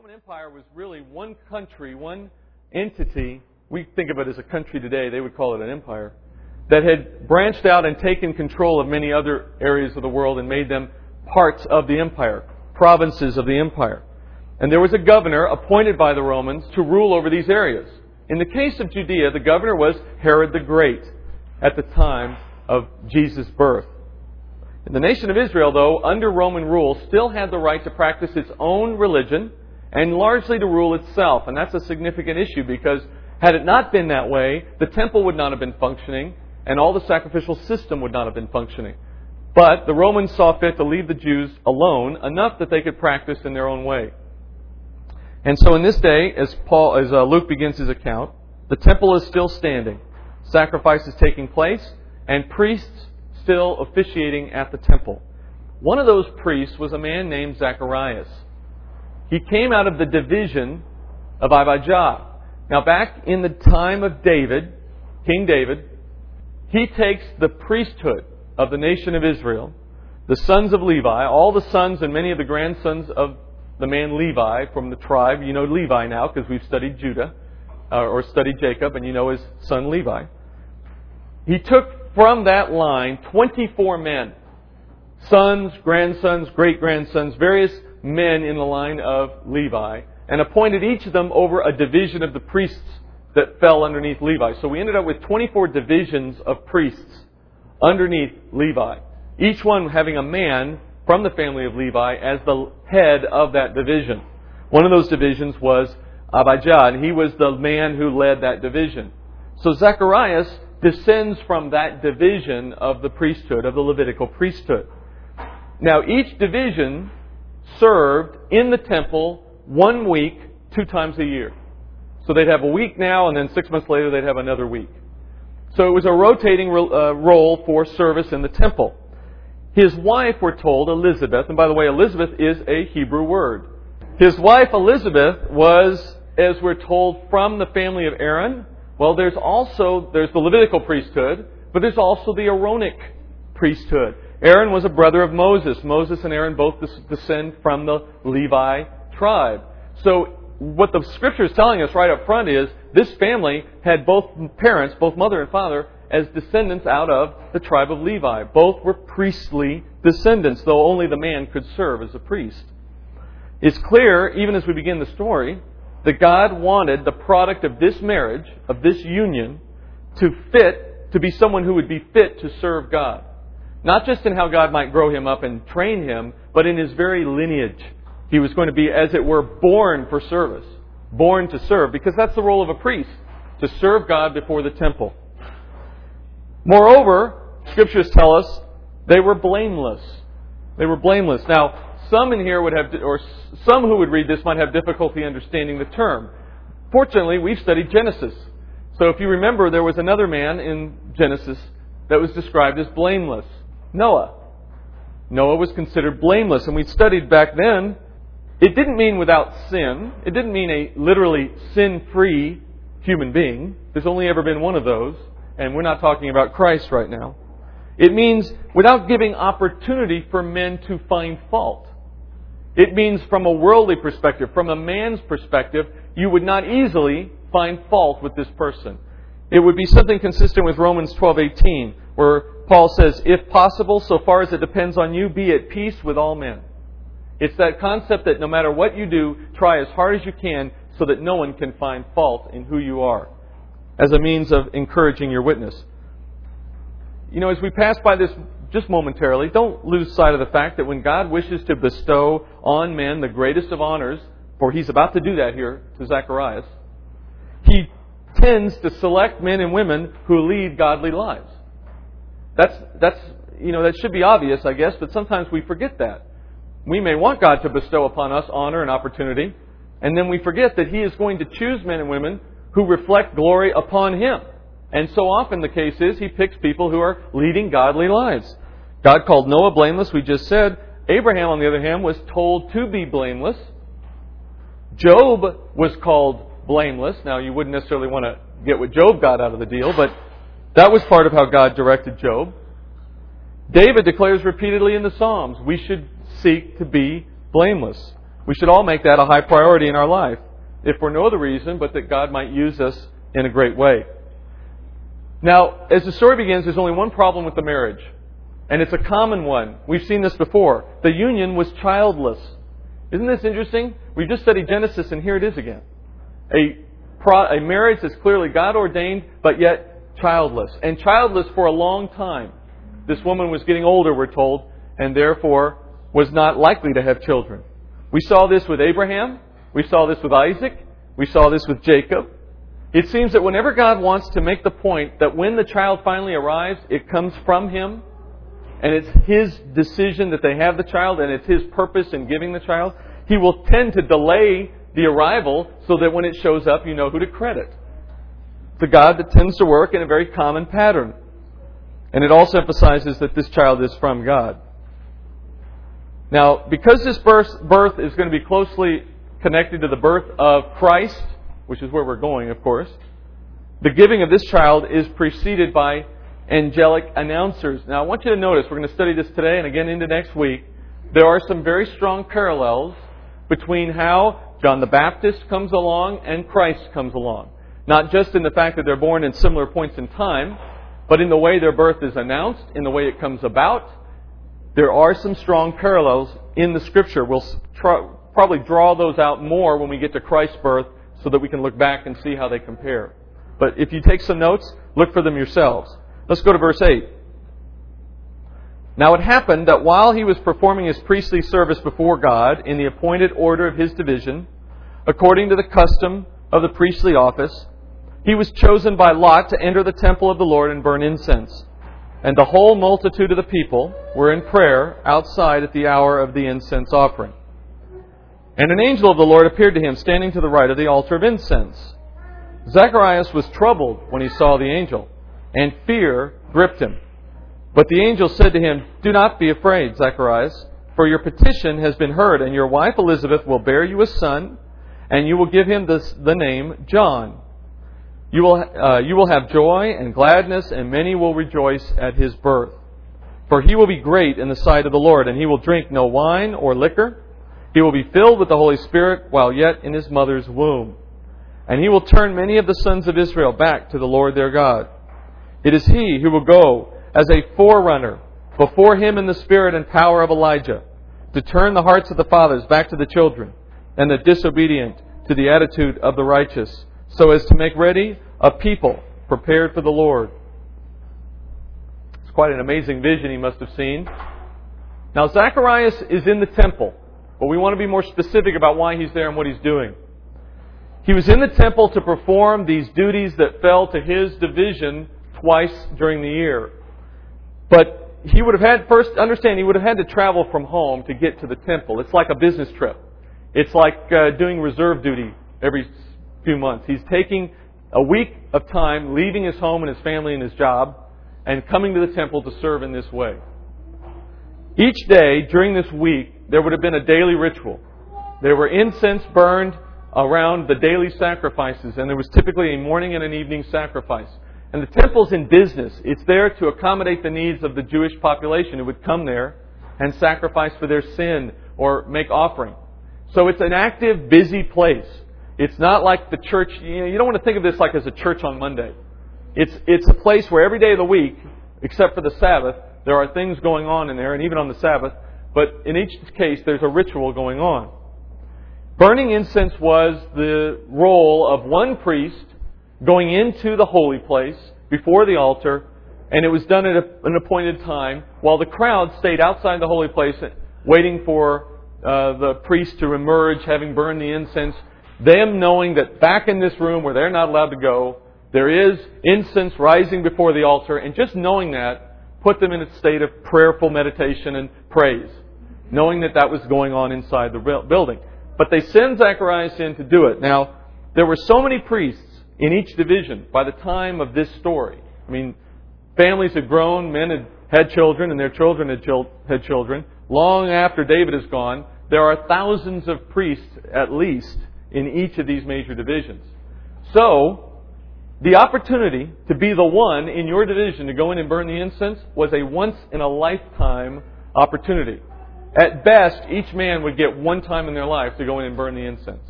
Roman Empire was really one country, one entity. We think of it as a country today, they would call it an empire, that had branched out and taken control of many other areas of the world and made them parts of the empire, provinces of the empire. And there was a governor appointed by the Romans to rule over these areas. In the case of Judea, the governor was Herod the Great at the time of Jesus' birth. The nation of Israel, though, under Roman rule, still had the right to practice its own religion and largely to rule itself. And that's a significant issue because had it not been that way, the temple would not have been functioning and all the sacrificial system would not have been functioning. But the Romans saw fit to leave the Jews alone enough that they could practice in their own way. And so in this day, as Paul, as uh, Luke begins his account, the temple is still standing, sacrifices taking place, and priests still officiating at the temple. One of those priests was a man named Zacharias. He came out of the division of Abijah. Now, back in the time of David, King David, he takes the priesthood of the nation of Israel, the sons of Levi, all the sons and many of the grandsons of the man Levi from the tribe. You know Levi now because we've studied Judah uh, or studied Jacob, and you know his son Levi. He took from that line 24 men, sons, grandsons, great grandsons, various men in the line of Levi, and appointed each of them over a division of the priests that fell underneath Levi. So we ended up with 24 divisions of priests underneath Levi, each one having a man from the family of Levi as the head of that division. One of those divisions was Abijah, and he was the man who led that division. So Zacharias descends from that division of the priesthood, of the Levitical priesthood. Now, each division served in the temple one week, two times a year. So they'd have a week now, and then six months later they'd have another week. So it was a rotating uh, role for service in the temple. His wife, we're told, Elizabeth, and by the way, Elizabeth is a Hebrew word. His wife, Elizabeth, was, as we're told, from the family of Aaron. Well, there's also, there's the Levitical priesthood, but there's also the Aaronic priesthood. Aaron was a brother of Moses. Moses and Aaron both descend from the Levi tribe. So what the scripture is telling us right up front is this family had both parents, both mother and father, as descendants out of the tribe of Levi. Both were priestly descendants, though only the man could serve as a priest. It's clear, even as we begin the story, that God wanted the product of this marriage, of this union, to fit, to be someone who would be fit to serve God. Not just in how God might grow him up and train him, but in his very lineage. He was going to be, as it were, born for service, born to serve, because that's the role of a priest, to serve God before the temple. Moreover, scriptures tell us they were blameless. They were blameless. Now, some in here would have, or some who would read this might have difficulty understanding the term. Fortunately, we've studied Genesis. So if you remember, there was another man in Genesis that was described as blameless Noah. Noah was considered blameless, and we studied back then. It didn't mean without sin. It didn't mean a literally sin free human being. There's only ever been one of those and we're not talking about Christ right now. It means without giving opportunity for men to find fault. It means from a worldly perspective, from a man's perspective, you would not easily find fault with this person. It would be something consistent with Romans 12:18, where Paul says, "If possible, so far as it depends on you, be at peace with all men." It's that concept that no matter what you do, try as hard as you can so that no one can find fault in who you are as a means of encouraging your witness. You know, as we pass by this just momentarily, don't lose sight of the fact that when God wishes to bestow on men the greatest of honors, for he's about to do that here to Zacharias, he tends to select men and women who lead godly lives. That's, that's, you know, that should be obvious, I guess, but sometimes we forget that. We may want God to bestow upon us honor and opportunity, and then we forget that He is going to choose men and women who reflect glory upon him. And so often the case is he picks people who are leading godly lives. God called Noah blameless, we just said. Abraham, on the other hand, was told to be blameless. Job was called blameless. Now, you wouldn't necessarily want to get what Job got out of the deal, but that was part of how God directed Job. David declares repeatedly in the Psalms, we should seek to be blameless. We should all make that a high priority in our life, if for no other reason but that God might use us in a great way. Now, as the story begins, there's only one problem with the marriage, and it's a common one. We've seen this before. The union was childless. Isn't this interesting? We've just studied Genesis, and here it is again. A, pro, a marriage that's clearly God ordained, but yet childless. And childless for a long time. This woman was getting older, we're told, and therefore was not likely to have children. We saw this with Abraham. We saw this with Isaac. We saw this with Jacob. It seems that whenever God wants to make the point that when the child finally arrives, it comes from Him, and it's His decision that they have the child, and it's His purpose in giving the child, He will tend to delay the arrival so that when it shows up, you know who to credit. A God that tends to work in a very common pattern. And it also emphasizes that this child is from God. Now, because this birth, birth is going to be closely connected to the birth of Christ, which is where we're going, of course, the giving of this child is preceded by angelic announcers. Now, I want you to notice, we're going to study this today and again into next week. There are some very strong parallels between how John the Baptist comes along and Christ comes along. Not just in the fact that they're born in similar points in time, but in the way their birth is announced, in the way it comes about. There are some strong parallels in the Scripture. We'll try, probably draw those out more when we get to Christ's birth so that we can look back and see how they compare. But if you take some notes, look for them yourselves. Let's go to verse 8. Now it happened that while he was performing his priestly service before God in the appointed order of his division, according to the custom of the priestly office, he was chosen by Lot to enter the temple of the Lord and burn incense. And the whole multitude of the people were in prayer outside at the hour of the incense offering. And an angel of the Lord appeared to him, standing to the right of the altar of incense. Zacharias was troubled when he saw the angel, and fear gripped him. But the angel said to him, Do not be afraid, Zacharias, for your petition has been heard, and your wife Elizabeth will bear you a son, and you will give him this, the name John. You will, uh, you will have joy and gladness, and many will rejoice at his birth. For he will be great in the sight of the Lord, and he will drink no wine or liquor. He will be filled with the Holy Spirit while yet in his mother's womb. And he will turn many of the sons of Israel back to the Lord their God. It is he who will go as a forerunner before him in the spirit and power of Elijah, to turn the hearts of the fathers back to the children, and the disobedient to the attitude of the righteous so as to make ready a people prepared for the Lord. It's quite an amazing vision he must have seen. Now, Zacharias is in the temple, but we want to be more specific about why he's there and what he's doing. He was in the temple to perform these duties that fell to his division twice during the year. But he would have had, first, understand, he would have had to travel from home to get to the temple. It's like a business trip. It's like uh, doing reserve duty every few months. He's taking a week of time, leaving his home and his family and his job, and coming to the temple to serve in this way. Each day during this week, there would have been a daily ritual. There were incense burned around the daily sacrifices, and there was typically a morning and an evening sacrifice. And the temple's in business. It's there to accommodate the needs of the Jewish population who would come there and sacrifice for their sin or make offering. So it's an active, busy place. It's not like the church, you, know, you don't want to think of this like as a church on Monday. It's, it's a place where every day of the week, except for the Sabbath, there are things going on in there, and even on the Sabbath, but in each case, there's a ritual going on. Burning incense was the role of one priest going into the holy place before the altar, and it was done at an appointed time, while the crowd stayed outside the holy place waiting for uh, the priest to emerge, having burned the incense them knowing that back in this room where they're not allowed to go, there is incense rising before the altar, and just knowing that put them in a state of prayerful meditation and praise, knowing that that was going on inside the building. But they send Zacharias in to do it. Now, there were so many priests in each division by the time of this story. I mean, families had grown, men had had children, and their children had, had children. Long after David is gone, there are thousands of priests at least in each of these major divisions. So, the opportunity to be the one in your division to go in and burn the incense was a once in a lifetime opportunity. At best, each man would get one time in their life to go in and burn the incense.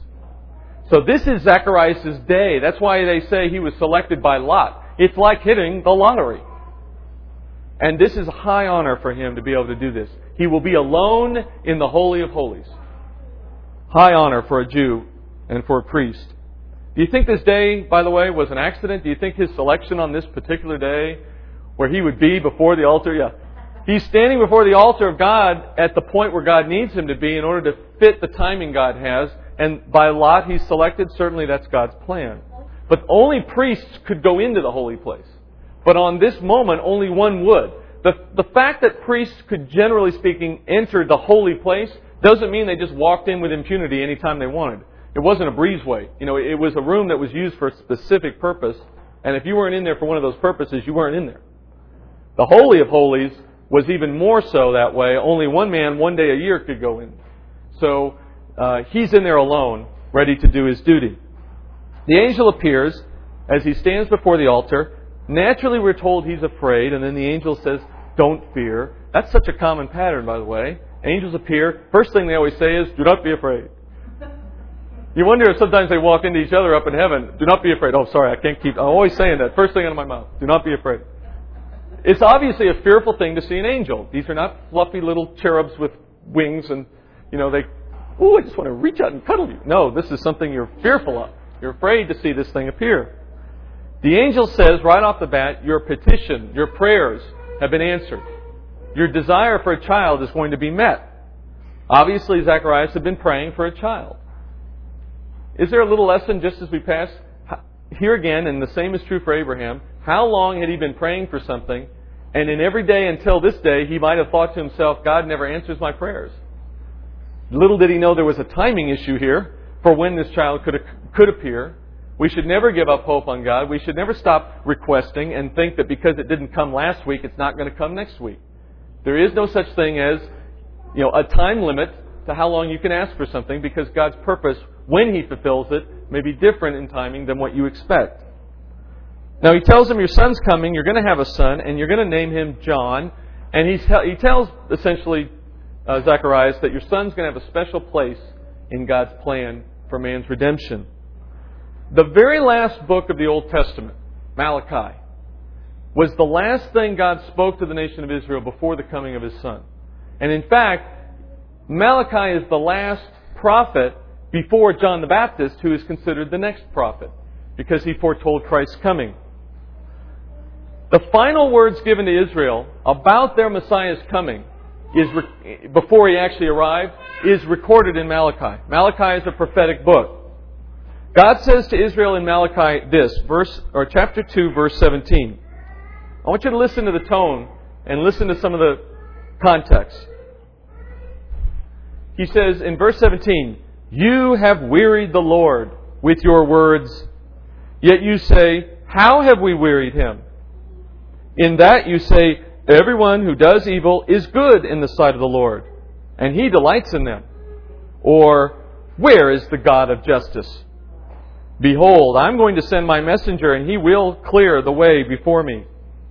So this is Zacharias' day. That's why they say he was selected by lot. It's like hitting the lottery. And this is high honor for him to be able to do this. He will be alone in the Holy of Holies. High honor for a Jew and for a priest. Do you think this day, by the way, was an accident? Do you think his selection on this particular day, where he would be before the altar, yeah, He's standing before the altar of God at the point where God needs him to be in order to fit the timing God has. And by lot he's selected, certainly that's God's plan. But only priests could go into the holy place. But on this moment, only one would. The, the fact that priests could, generally speaking, enter the holy place doesn't mean they just walked in with impunity anytime they wanted. It wasn't a breezeway. You know, it was a room that was used for a specific purpose. And if you weren't in there for one of those purposes, you weren't in there. The Holy of Holies was even more so that way. Only one man, one day a year, could go in. So uh, he's in there alone, ready to do his duty. The angel appears as he stands before the altar. Naturally, we're told he's afraid, and then the angel says, Don't fear. That's such a common pattern, by the way. Angels appear. First thing they always say is, Do not be afraid. You wonder if sometimes they walk into each other up in heaven. Do not be afraid. Oh, sorry, I can't keep. I'm always saying that. First thing out of my mouth. Do not be afraid. It's obviously a fearful thing to see an angel. These are not fluffy little cherubs with wings and, you know, they, oh, I just want to reach out and cuddle you. No, this is something you're fearful of. You're afraid to see this thing appear. The angel says right off the bat, your petition, your prayers have been answered. Your desire for a child is going to be met. Obviously, Zacharias had been praying for a child. Is there a little lesson just as we pass? Here again, and the same is true for Abraham, how long had he been praying for something? And in every day until this day, he might have thought to himself, God never answers my prayers. Little did he know there was a timing issue here for when this child could, could appear. We should never give up hope on God. We should never stop requesting and think that because it didn't come last week, it's not going to come next week. There is no such thing as, you know, a time limit to how long you can ask for something because God's purpose, when He fulfills it, may be different in timing than what you expect. Now he tells him, Your son's coming, you're going to have a son, and you're going to name him John. And he, he tells essentially uh, Zacharias that your son's going to have a special place in God's plan for man's redemption. The very last book of the Old Testament, Malachi, was the last thing God spoke to the nation of Israel before the coming of his son. And in fact, Malachi is the last prophet before John the Baptist, who is considered the next prophet, because he foretold Christ's coming. The final words given to Israel about their Messiah's coming is before he actually arrived is recorded in Malachi. Malachi is a prophetic book. God says to Israel in Malachi this, verse or chapter 2 verse 17. I want you to listen to the tone and listen to some of the context. He says in verse 17, "You have wearied the Lord with your words, yet you say, how have we wearied him?" In that you say, Everyone who does evil is good in the sight of the Lord, and he delights in them. Or, Where is the God of justice? Behold, I'm going to send my messenger, and he will clear the way before me.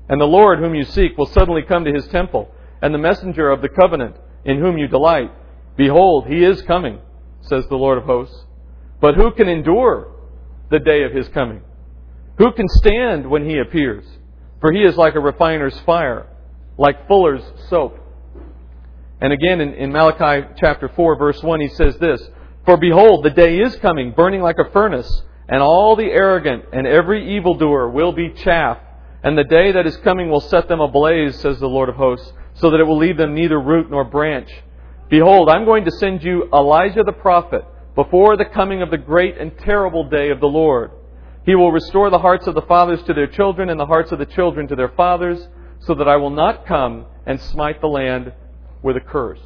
And the Lord whom you seek will suddenly come to his temple, and the messenger of the covenant in whom you delight. Behold, he is coming, says the Lord of hosts. But who can endure the day of his coming? Who can stand when he appears? For he is like a refiner's fire, like fuller's soap. And again in, in, Malachi chapter 4, verse 1, he says this For behold, the day is coming, burning like a furnace, and all the arrogant and every evildoer will be chaff. And the day that is coming will set them ablaze, says the Lord of hosts, so that it will leave them neither root nor branch. Behold, I'm going to send you Elijah the prophet before the coming of the great and terrible day of the Lord. He will restore the hearts of the fathers to their children and the hearts of the children to their fathers, so that I will not come and smite the land with a curse.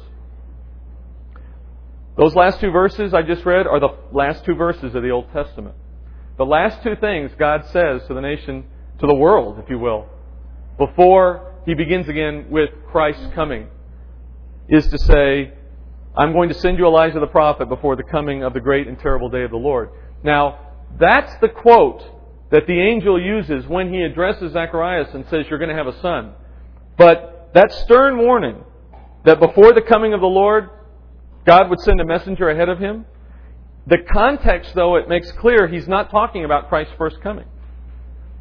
Those last two verses I just read are the last two verses of the Old Testament. The last two things God says to the nation, to the world, if you will, before he begins again with Christ's coming, is to say, I'm going to send you Elijah the prophet before the coming of the great and terrible day of the Lord. Now, that's the quote that the angel uses when he addresses Zacharias and says, You're going to have a son. But that stern warning that before the coming of the Lord, God would send a messenger ahead of him? The context, though, it makes clear he's not talking about Christ's first coming.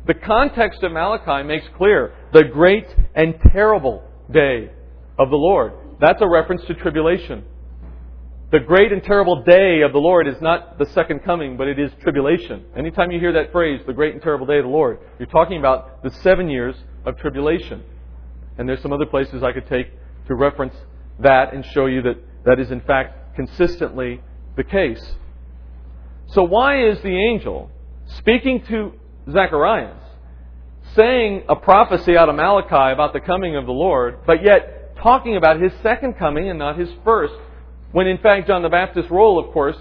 The context of Malachi makes clear the great and terrible day of the Lord. That's a reference to tribulation. The great and terrible day of the Lord is not the second coming, but it is tribulation. Anytime you hear that phrase, the great and terrible day of the Lord, you're talking about the seven years of tribulation. And there's some other places I could take to reference that and show you that that is in fact consistently the case. So why is the angel speaking to Zacharias, saying a prophecy out of Malachi about the coming of the Lord, but yet talking about his second coming and not his first? When in fact, John the Baptist's role, of course,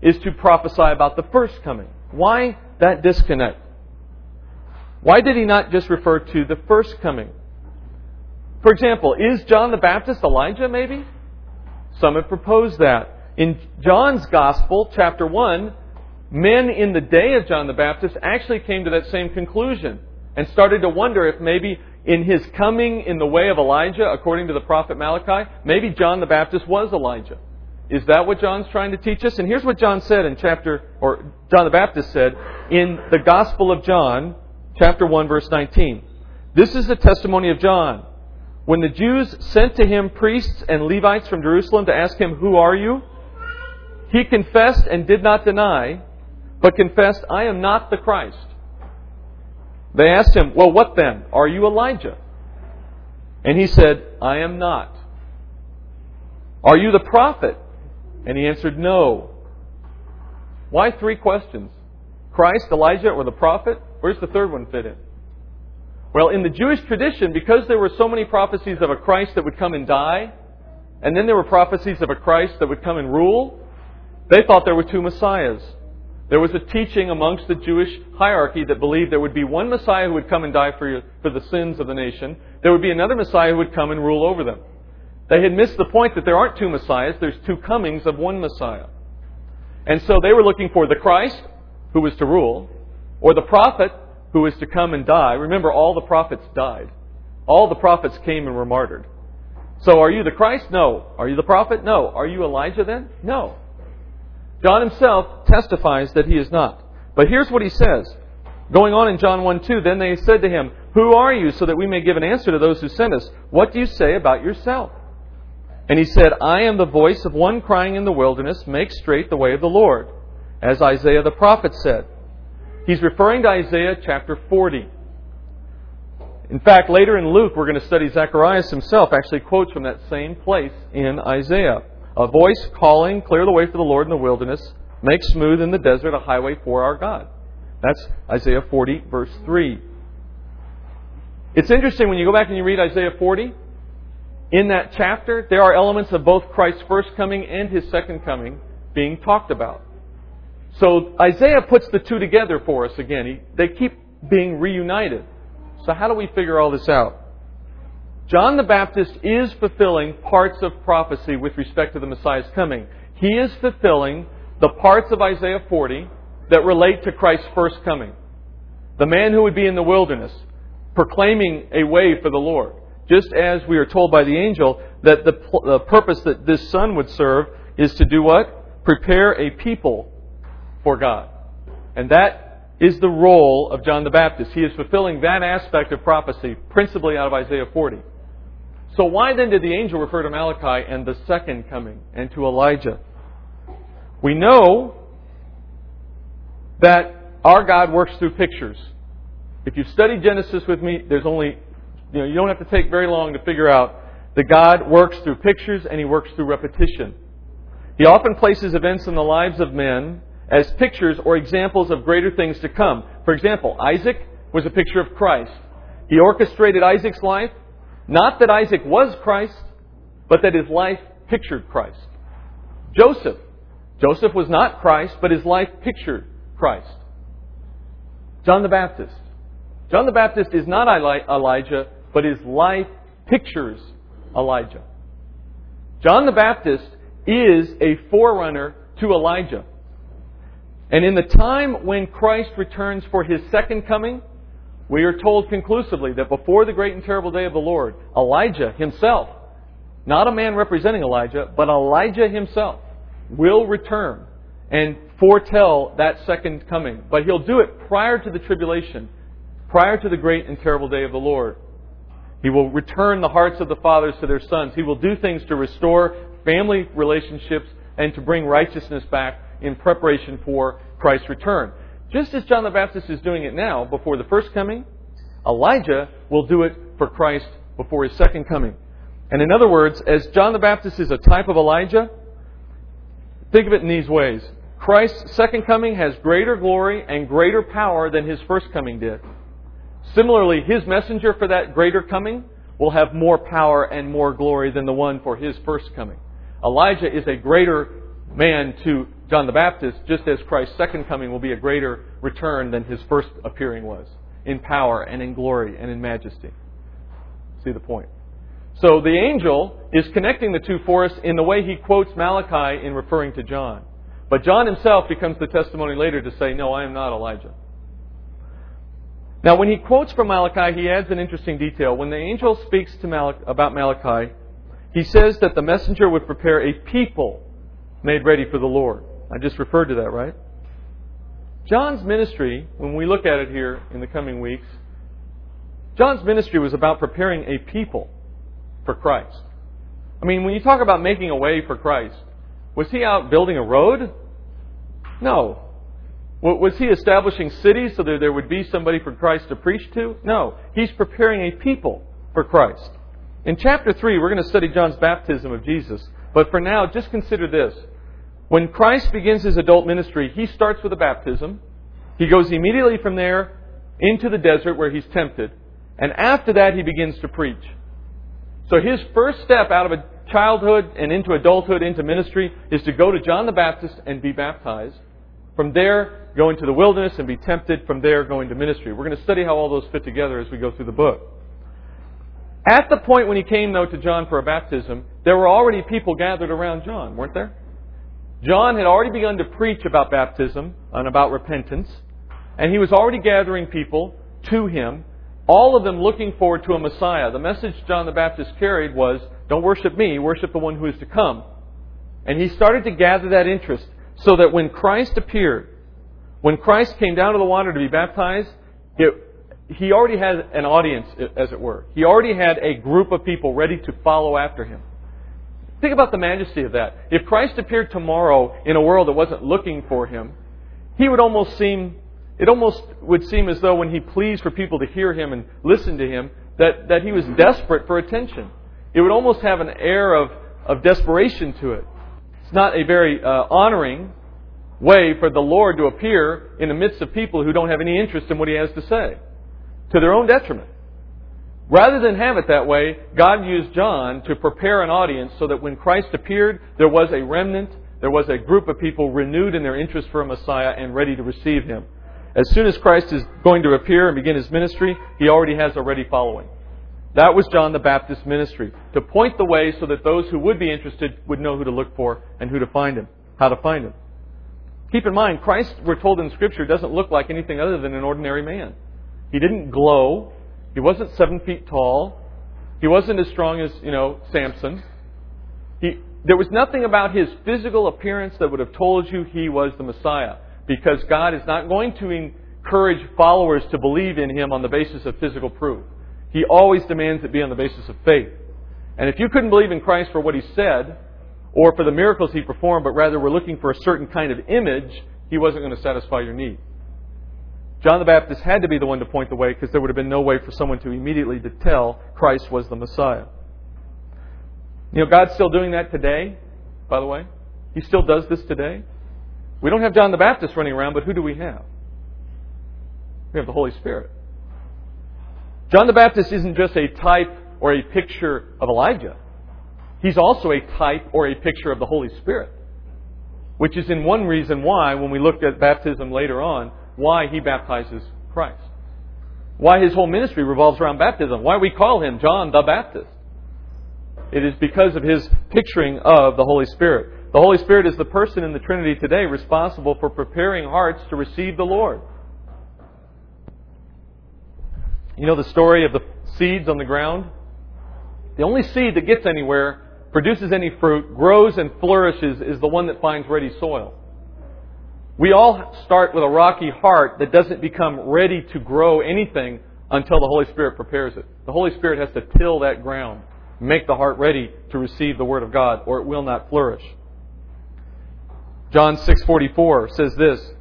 is to prophesy about the first coming. Why that disconnect? Why did he not just refer to the first coming? For example, is John the Baptist Elijah, maybe? Some have proposed that. In John's Gospel, chapter 1, men in the day of John the Baptist actually came to that same conclusion and started to wonder if maybe in his coming in the way of Elijah, according to the prophet Malachi, maybe John the Baptist was Elijah. Is that what John's trying to teach us? And here's what John said in chapter, or John the Baptist said in the Gospel of John, chapter 1, verse 19. This is the testimony of John. When the Jews sent to him priests and Levites from Jerusalem to ask him, Who are you? He confessed and did not deny, but confessed, I am not the Christ. They asked him, Well, what then? Are you Elijah? And he said, I am not. Are you the prophet? And he answered, No. Why three questions? Christ, Elijah, or the prophet? Where's the third one fit in? Well, in the Jewish tradition, because there were so many prophecies of a Christ that would come and die, and then there were prophecies of a Christ that would come and rule, they thought there were two Messiahs. There was a teaching amongst the Jewish hierarchy that believed there would be one Messiah who would come and die for, for the sins of the nation. There would be another Messiah who would come and rule over them. They had missed the point that there aren't two Messiahs, there's two comings of one Messiah. And so they were looking for the Christ, who was to rule, or the prophet, who was to come and die. Remember, all the prophets died. All the prophets came and were martyred. So are you the Christ? No. Are you the prophet? No. Are you Elijah then? No. John himself testifies that he is not. But here's what he says. Going on in John 1 2, then they said to him, Who are you, so that we may give an answer to those who sent us? What do you say about yourself? And he said, I am the voice of one crying in the wilderness, Make straight the way of the Lord, as Isaiah the prophet said. He's referring to Isaiah chapter 40. In fact, later in Luke, we're going to study Zacharias himself actually quotes from that same place in Isaiah. A voice calling, clear the way for the Lord in the wilderness, make smooth in the desert a highway for our God. That's Isaiah 40, verse 3. It's interesting when you go back and you read Isaiah 40, in that chapter, there are elements of both Christ's first coming and his second coming being talked about. So Isaiah puts the two together for us again. He, they keep being reunited. So how do we figure all this out? John the Baptist is fulfilling parts of prophecy with respect to the Messiah's coming. He is fulfilling the parts of Isaiah 40 that relate to Christ's first coming. The man who would be in the wilderness, proclaiming a way for the Lord. Just as we are told by the angel that the, the purpose that this son would serve is to do what? Prepare a people for God. And that is the role of John the Baptist. He is fulfilling that aspect of prophecy, principally out of Isaiah 40. So why then did the angel refer to Malachi and the second coming and to Elijah? We know that our God works through pictures. If you study Genesis with me, there's only, you know, you don't have to take very long to figure out that God works through pictures and He works through repetition. He often places events in the lives of men as pictures or examples of greater things to come. For example, Isaac was a picture of Christ. He orchestrated Isaac's life not that Isaac was Christ, but that his life pictured Christ. Joseph. Joseph was not Christ, but his life pictured Christ. John the Baptist. John the Baptist is not Elijah, but his life pictures Elijah. John the Baptist is a forerunner to Elijah. And in the time when Christ returns for his second coming, we are told conclusively that before the great and terrible day of the Lord, Elijah himself not a man representing Elijah, but Elijah himself, will return and foretell that second coming. But he'll do it prior to the tribulation, prior to the great and terrible day of the Lord. He will return the hearts of the fathers to their sons. He will do things to restore family relationships and to bring righteousness back in preparation for Christ's return. Just as John the Baptist is doing it now before the first coming, Elijah will do it for Christ before his second coming. And in other words, as John the Baptist is a type of Elijah, think of it in these ways. Christ's second coming has greater glory and greater power than his first coming did. Similarly, his messenger for that greater coming will have more power and more glory than the one for his first coming. Elijah is a greater man to John the Baptist, just as Christ's second coming will be a greater return than his first appearing was, in power and in glory and in majesty. See the point? So the angel is connecting the two for us in the way he quotes Malachi in referring to John. But John himself becomes the testimony later to say, No, I am not Elijah. Now, when he quotes from Malachi, he adds an interesting detail. When the angel speaks to Mal- about Malachi, he says that the messenger would prepare a people made ready for the Lord. I just referred to that, right? John's ministry, when we look at it here in the coming weeks, John's ministry was about preparing a people for Christ. I mean, when you talk about making a way for Christ, was he out building a road? No. Was he establishing cities so that there would be somebody for Christ to preach to? No. He's preparing a people for Christ. In chapter 3, we're going to study John's baptism of Jesus. But for now, just consider this. When Christ begins his adult ministry, he starts with a baptism. He goes immediately from there into the desert where he's tempted. And after that, he begins to preach. So his first step out of a childhood and into adulthood, into ministry, is to go to John the Baptist and be baptized. From there, go into the wilderness and be tempted. From there, go into ministry. We're going to study how all those fit together as we go through the book. At the point when he came, though, to John for a baptism, there were already people gathered around John, weren't there? John had already begun to preach about baptism and about repentance, and he was already gathering people to him all of them looking forward to a Messiah. The message John the Baptist carried was, don't worship me, worship the one who is to come. And he started to gather that interest so that when Christ appeared, when Christ came down to the water to be baptized, it, he already had an audience, as it were. He already had a group of people ready to follow after him. Think about the majesty of that. If Christ appeared tomorrow in a world that wasn't looking for him, he would almost seem it almost would seem as though when he pleads for people to hear him and listen to him, that, that he was desperate for attention. It would almost have an air of, of desperation to it. It's not a very uh, honoring way for the Lord to appear in the midst of people who don't have any interest in what he has to say, to their own detriment. Rather than have it that way, God used John to prepare an audience so that when Christ appeared, there was a remnant, there was a group of people renewed in their interest for a Messiah and ready to receive him. As soon as Christ is going to appear and begin his ministry, he already has a ready following. That was John the Baptist's ministry, to point the way so that those who would be interested would know who to look for and who to find him, how to find him. Keep in mind, Christ, we're told in Scripture, doesn't look like anything other than an ordinary man. He didn't glow. He wasn't seven feet tall. He wasn't as strong as, you know, Samson. He, there was nothing about his physical appearance that would have told you he was the Messiah because God is not going to encourage followers to believe in Him on the basis of physical proof. He always demands it be on the basis of faith. And if you couldn't believe in Christ for what He said, or for the miracles He performed, but rather were looking for a certain kind of image, He wasn't going to satisfy your need. John the Baptist had to be the one to point the way because there would have been no way for someone to immediately to tell Christ was the Messiah. You know, God's still doing that today, by the way. He still does this today. We don't have John the Baptist running around, but who do we have? We have the Holy Spirit. John the Baptist isn't just a type or a picture of Elijah. He's also a type or a picture of the Holy Spirit. Which is in one reason why, when we looked at baptism later on, why he baptizes Christ. Why his whole ministry revolves around baptism. Why we call him John the Baptist. It is because of his picturing of the Holy Spirit. The Holy Spirit is the person in the Trinity today responsible for preparing hearts to receive the Lord. You know the story of the seeds on the ground? The only seed that gets anywhere produces any fruit, grows and flourishes is the one that finds ready soil. We all start with a rocky heart that doesn't become ready to grow anything until the Holy Spirit prepares it. The Holy Spirit has to till that ground, make the heart ready to receive the Word of God, or it will not flourish. John 6:44 says this,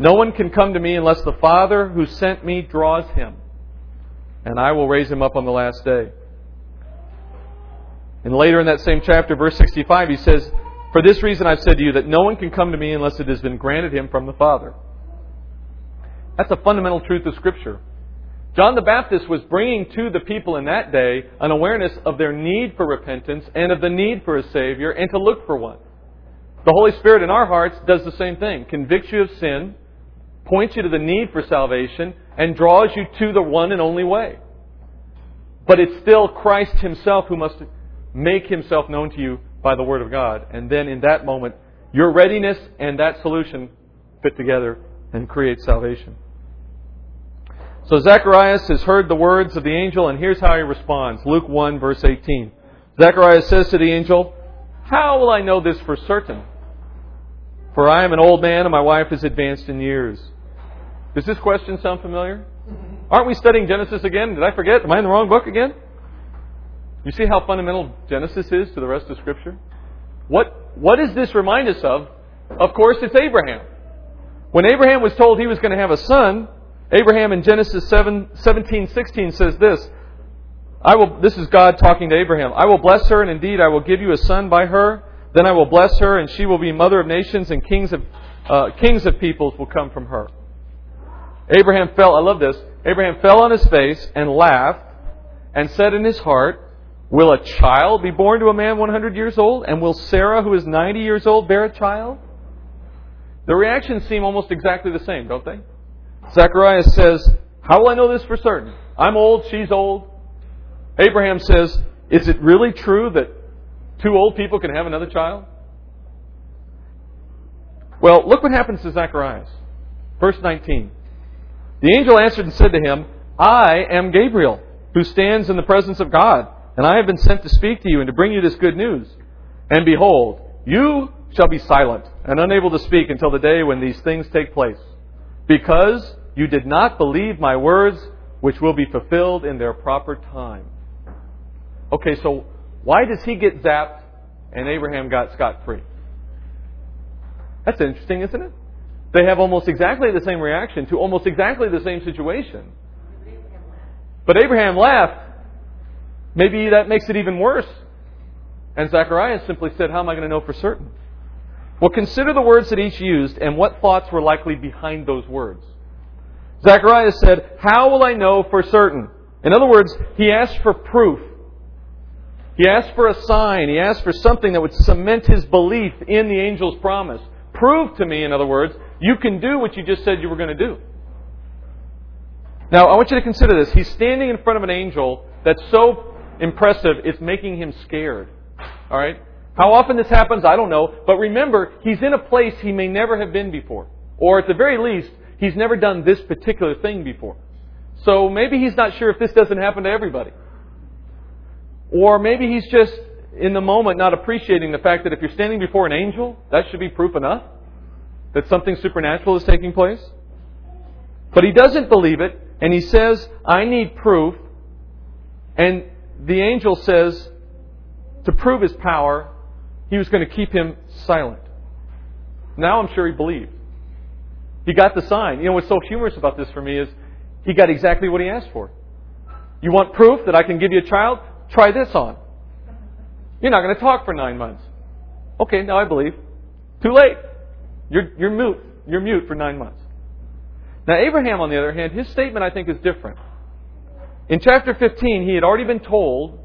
"No one can come to me unless the Father who sent me draws him, and I will raise him up on the last day." And later in that same chapter, verse 65, he says, For this reason I've said to you that no one can come to me unless it has been granted him from the Father. That's a fundamental truth of Scripture. John the Baptist was bringing to the people in that day an awareness of their need for repentance and of the need for a Savior and to look for one. The Holy Spirit in our hearts does the same thing. Convicts you of sin, points you to the need for salvation, and draws you to the one and only way. But it's still Christ Himself who must make himself known to you by the Word of God. And then in that moment, your readiness and that solution fit together and create salvation. So Zacharias has heard the words of the angel, and here's how he responds. Luke 1, verse 18. Zacharias says to the angel, How will I know this for certain? For I am an old man, and my wife is advanced in years. Does this question sound familiar? Aren't we studying Genesis again? Did I forget? Am I in the wrong book again? You see how fundamental Genesis is to the rest of Scripture? What, what does this remind us of? Of course, it's Abraham. When Abraham was told he was going to have a son, Abraham in Genesis 7, 17, 16 says this. I will, this is God talking to Abraham. I will bless her, and indeed I will give you a son by her. Then I will bless her, and she will be mother of nations, and kings of, uh, kings of peoples will come from her. Abraham fell, I love this. Abraham fell on his face and laughed and said in his heart, Will a child be born to a man 100 years old? And will Sarah, who is 90 years old, bear a child? The reactions seem almost exactly the same, don't they? Zacharias says, How will I know this for certain? I'm old, she's old. Abraham says, Is it really true that two old people can have another child? Well, look what happens to Zacharias. Verse 19. The angel answered and said to him, I am Gabriel, who stands in the presence of God and I have been sent to speak to you and to bring you this good news. And behold, you shall be silent and unable to speak until the day when these things take place, because you did not believe my words, which will be fulfilled in their proper time. Okay, so why does he get zapped and Abraham got scot free? That's interesting, isn't it? They have almost exactly the same reaction to almost exactly the same situation. But Abraham laughed Maybe that makes it even worse. And Zacharias simply said, How am I going to know for certain? Well, consider the words that each used and what thoughts were likely behind those words. Zacharias said, How will I know for certain? In other words, he asked for proof. He asked for a sign. He asked for something that would cement his belief in the angel's promise. Prove to me, in other words, you can do what you just said you were going to do. Now, I want you to consider this. He's standing in front of an angel that's so impressive, it's making him scared. All right? How often this happens, I don't know. But remember, he's in a place he may never have been before. Or at the very least, he's never done this particular thing before. So maybe he's not sure if this doesn't happen to everybody. Or maybe he's just in the moment not appreciating the fact that if you're standing before an angel, that should be proof enough that something supernatural is taking place. But he doesn't believe it, and he says, I need proof. And the angel says to prove his power, he was going to keep him silent. Now I'm sure he believed. He got the sign. You know what's so humorous about this for me is he got exactly what he asked for. You want proof that I can give you a child? Try this on. You're not going to talk for nine months. Okay, now I believe. Too late. You're, you're mute. You're mute for nine months. Now, Abraham, on the other hand, his statement I think is different. In chapter 15, he had already been told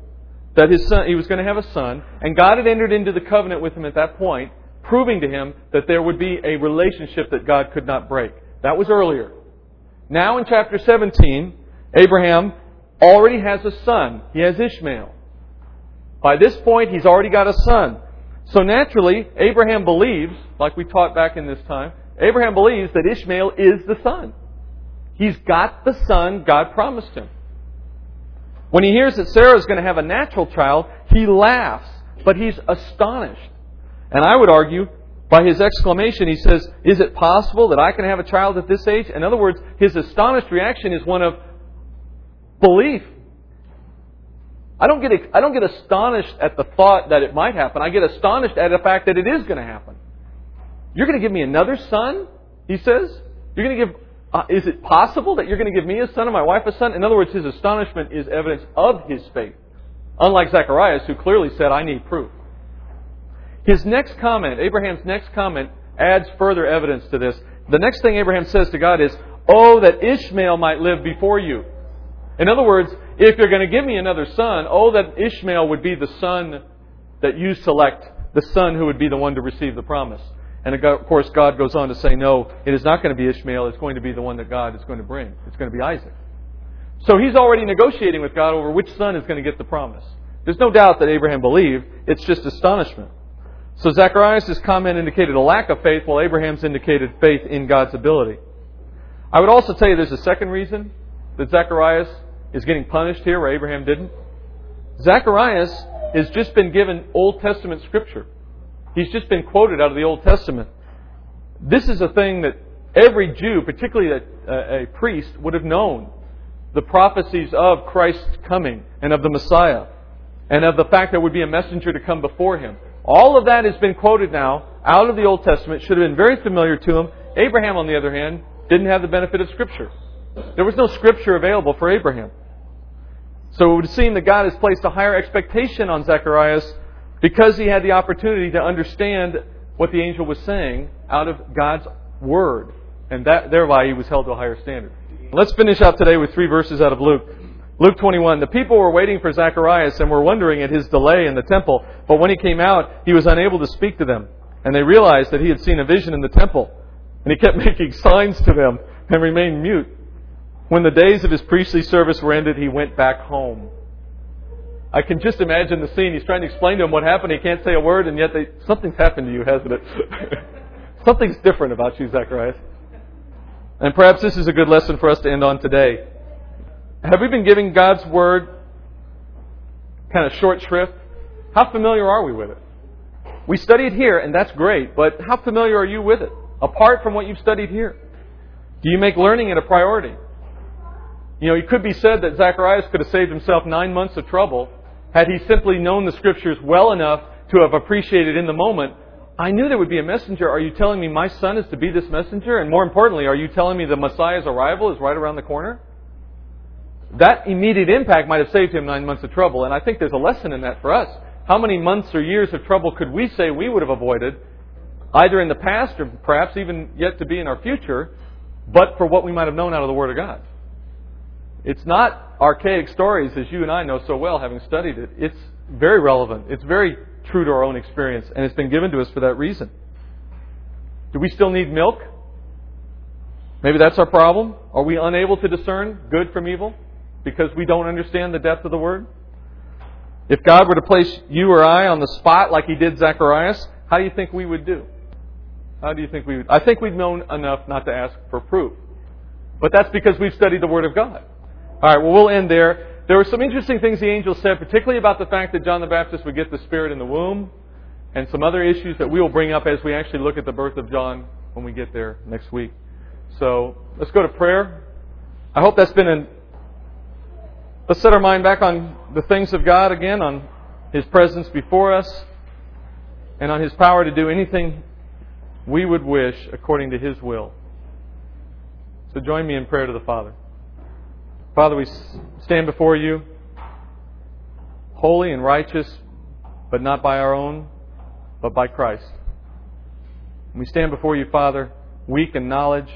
that his son, he was going to have a son, and God had entered into the covenant with him at that point, proving to him that there would be a relationship that God could not break. That was earlier. Now in chapter 17, Abraham already has a son. He has Ishmael. By this point, he's already got a son. So naturally, Abraham believes, like we taught back in this time, Abraham believes that Ishmael is the son. He's got the son God promised him. When he hears that Sarah is going to have a natural child, he laughs. but he's astonished. And I would argue, by his exclamation, he says, Is it possible that I can have a child at this age? In other words, his astonished reaction is one of belief. I don't get, I don't get astonished at the thought that it might happen. I get astonished at the fact that it is going to happen. You're going to give me another son? He says. You're going to give, uh, is it possible that you're going to give me a son and my wife a son? In other words, his astonishment is evidence of his faith. Unlike Zacharias, who clearly said, I need proof. His next comment, Abraham's next comment, adds further evidence to this. The next thing Abraham says to God is, Oh, that Ishmael might live before you. In other words, if you're going to give me another son, oh, that Ishmael would be the son that you select, the son who would be the one to receive the promise. And of course, God goes on to say, no, it is not going to be Ishmael, it's going to be the one that God is going to bring. It's going to be Isaac. So he's already negotiating with God over which son is going to get the promise. There's no doubt that Abraham believed, it's just astonishment. So Zacharias' comment indicated a lack of faith, while Abraham's indicated faith in God's ability. I would also tell you there's a second reason that Zacharias is getting punished here where Abraham didn't. Zacharias has just been given Old Testament scripture. He's just been quoted out of the Old Testament. This is a thing that every Jew, particularly a, a priest, would have known. The prophecies of Christ's coming and of the Messiah and of the fact there would be a messenger to come before him. All of that has been quoted now out of the Old Testament, should have been very familiar to him. Abraham, on the other hand, didn't have the benefit of Scripture. There was no Scripture available for Abraham. So it would seem that God has placed a higher expectation on Zacharias because he had the opportunity to understand what the angel was saying out of God's Word. And that, thereby he was held to a higher standard. Let's finish up today with three verses out of Luke. Luke 21. The people were waiting for Zacharias and were wondering at his delay in the temple. But when he came out, he was unable to speak to them. And they realized that he had seen a vision in the temple. And he kept making signs to them and remained mute. When the days of his priestly service were ended, he went back home. I can just imagine the scene. He's trying to explain to him what happened. He can't say a word, and yet they, something's happened to you, hasn't it? something's different about you, Zacharias. And perhaps this is a good lesson for us to end on today. Have we been giving God's Word kind of short shrift? How familiar are we with it? We study it here, and that's great, but how familiar are you with it, apart from what you've studied here? Do you make learning it a priority? You know, it could be said that Zacharias could have saved himself nine months of trouble had he simply known the Scriptures well enough to have appreciated in the moment, I knew there would be a messenger. Are you telling me my son is to be this messenger? And more importantly, are you telling me the Messiah's arrival is right around the corner? That immediate impact might have saved him nine months of trouble, and I think there's a lesson in that for us. How many months or years of trouble could we say we would have avoided, either in the past or perhaps even yet to be in our future, but for what we might have known out of the Word of God? It's not archaic stories as you and I know so well, having studied it. It's very relevant. It's very true to our own experience, and it's been given to us for that reason. Do we still need milk? Maybe that's our problem. Are we unable to discern good from evil because we don't understand the depth of the Word? If God were to place you or I on the spot like He did Zacharias, how do you think we would do? How do you think we would? I think we'd known enough not to ask for proof. But that's because we've studied the Word of God. All right, well, we'll end there. There were some interesting things the angel said, particularly about the fact that John the Baptist would get the Spirit in the womb, and some other issues that we will bring up as we actually look at the birth of John when we get there next week. So let's go to prayer. I hope that's been an. Let's set our mind back on the things of God again, on His presence before us, and on His power to do anything we would wish according to His will. So join me in prayer to the Father. Father, we stand before you, holy and righteous, but not by our own, but by Christ. We stand before you, Father, weak in knowledge,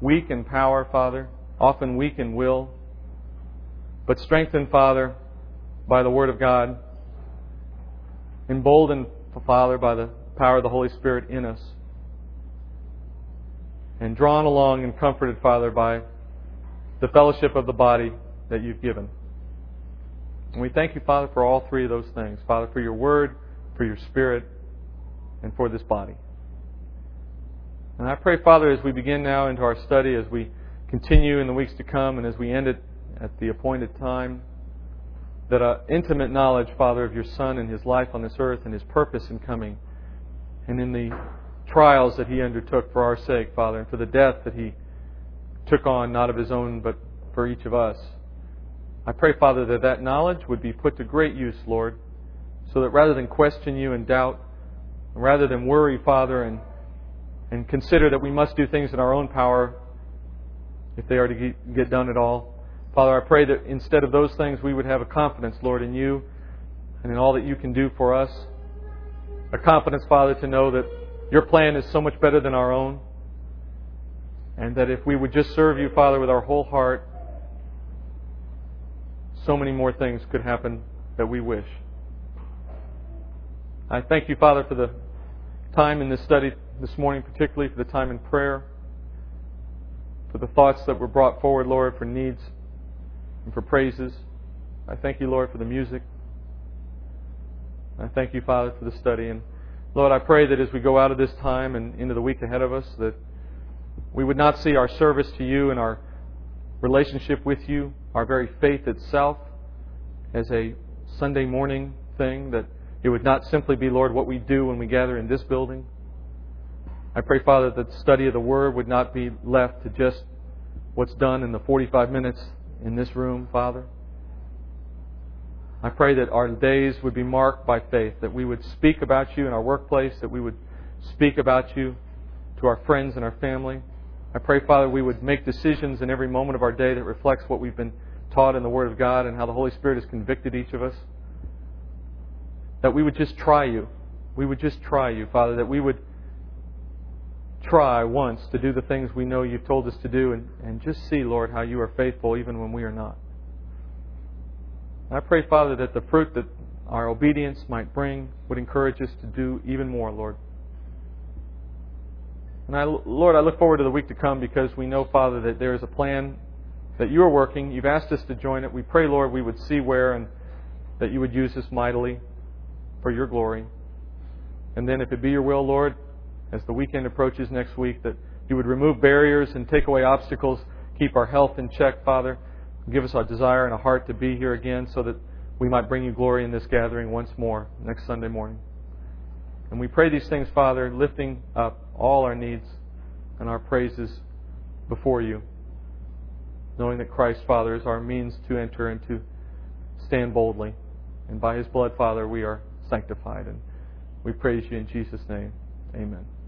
weak in power, Father, often weak in will, but strengthened, Father, by the Word of God, emboldened, Father, by the power of the Holy Spirit in us, and drawn along and comforted, Father, by the fellowship of the body that you've given. And we thank you, Father, for all three of those things. Father, for your word, for your spirit, and for this body. And I pray, Father, as we begin now into our study, as we continue in the weeks to come, and as we end it at the appointed time, that an intimate knowledge, Father, of your Son and his life on this earth and his purpose in coming, and in the trials that he undertook for our sake, Father, and for the death that he took on, not of his own, but for each of us. I pray, Father, that that knowledge would be put to great use, Lord, so that rather than question you and doubt, rather than worry, Father, and, and consider that we must do things in our own power if they are to get done at all, Father, I pray that instead of those things, we would have a confidence, Lord, in you and in all that you can do for us. A confidence, Father, to know that your plan is so much better than our own. And that if we would just serve you, Father, with our whole heart, so many more things could happen that we wish. I thank you, Father, for the time in this study this morning, particularly for the time in prayer, for the thoughts that were brought forward, Lord, for needs and for praises. I thank you, Lord, for the music. I thank you, Father, for the study. And Lord, I pray that as we go out of this time and into the week ahead of us, that we would not see our service to you and our relationship with you, our very faith itself, as a Sunday morning thing, that it would not simply be, Lord, what we do when we gather in this building. I pray, Father, that the study of the Word would not be left to just what's done in the 45 minutes in this room, Father. I pray that our days would be marked by faith, that we would speak about you in our workplace, that we would speak about you to our friends and our family. I pray, Father, we would make decisions in every moment of our day that reflects what we've been taught in the Word of God and how the Holy Spirit has convicted each of us. That we would just try you. We would just try you, Father, that we would try once to do the things we know you've told us to do and, and just see, Lord, how you are faithful even when we are not. I pray, Father, that the fruit that our obedience might bring would encourage us to do even more, Lord. And I, Lord, I look forward to the week to come because we know, Father, that there is a plan that you are working. You've asked us to join it. We pray, Lord, we would see where and that you would use us mightily for your glory. And then, if it be your will, Lord, as the weekend approaches next week, that you would remove barriers and take away obstacles, keep our health in check, Father. Give us a desire and a heart to be here again so that we might bring you glory in this gathering once more next Sunday morning. And we pray these things, Father, lifting up all our needs and our praises before you, knowing that Christ, Father, is our means to enter and to stand boldly. And by his blood, Father, we are sanctified. And we praise you in Jesus' name. Amen.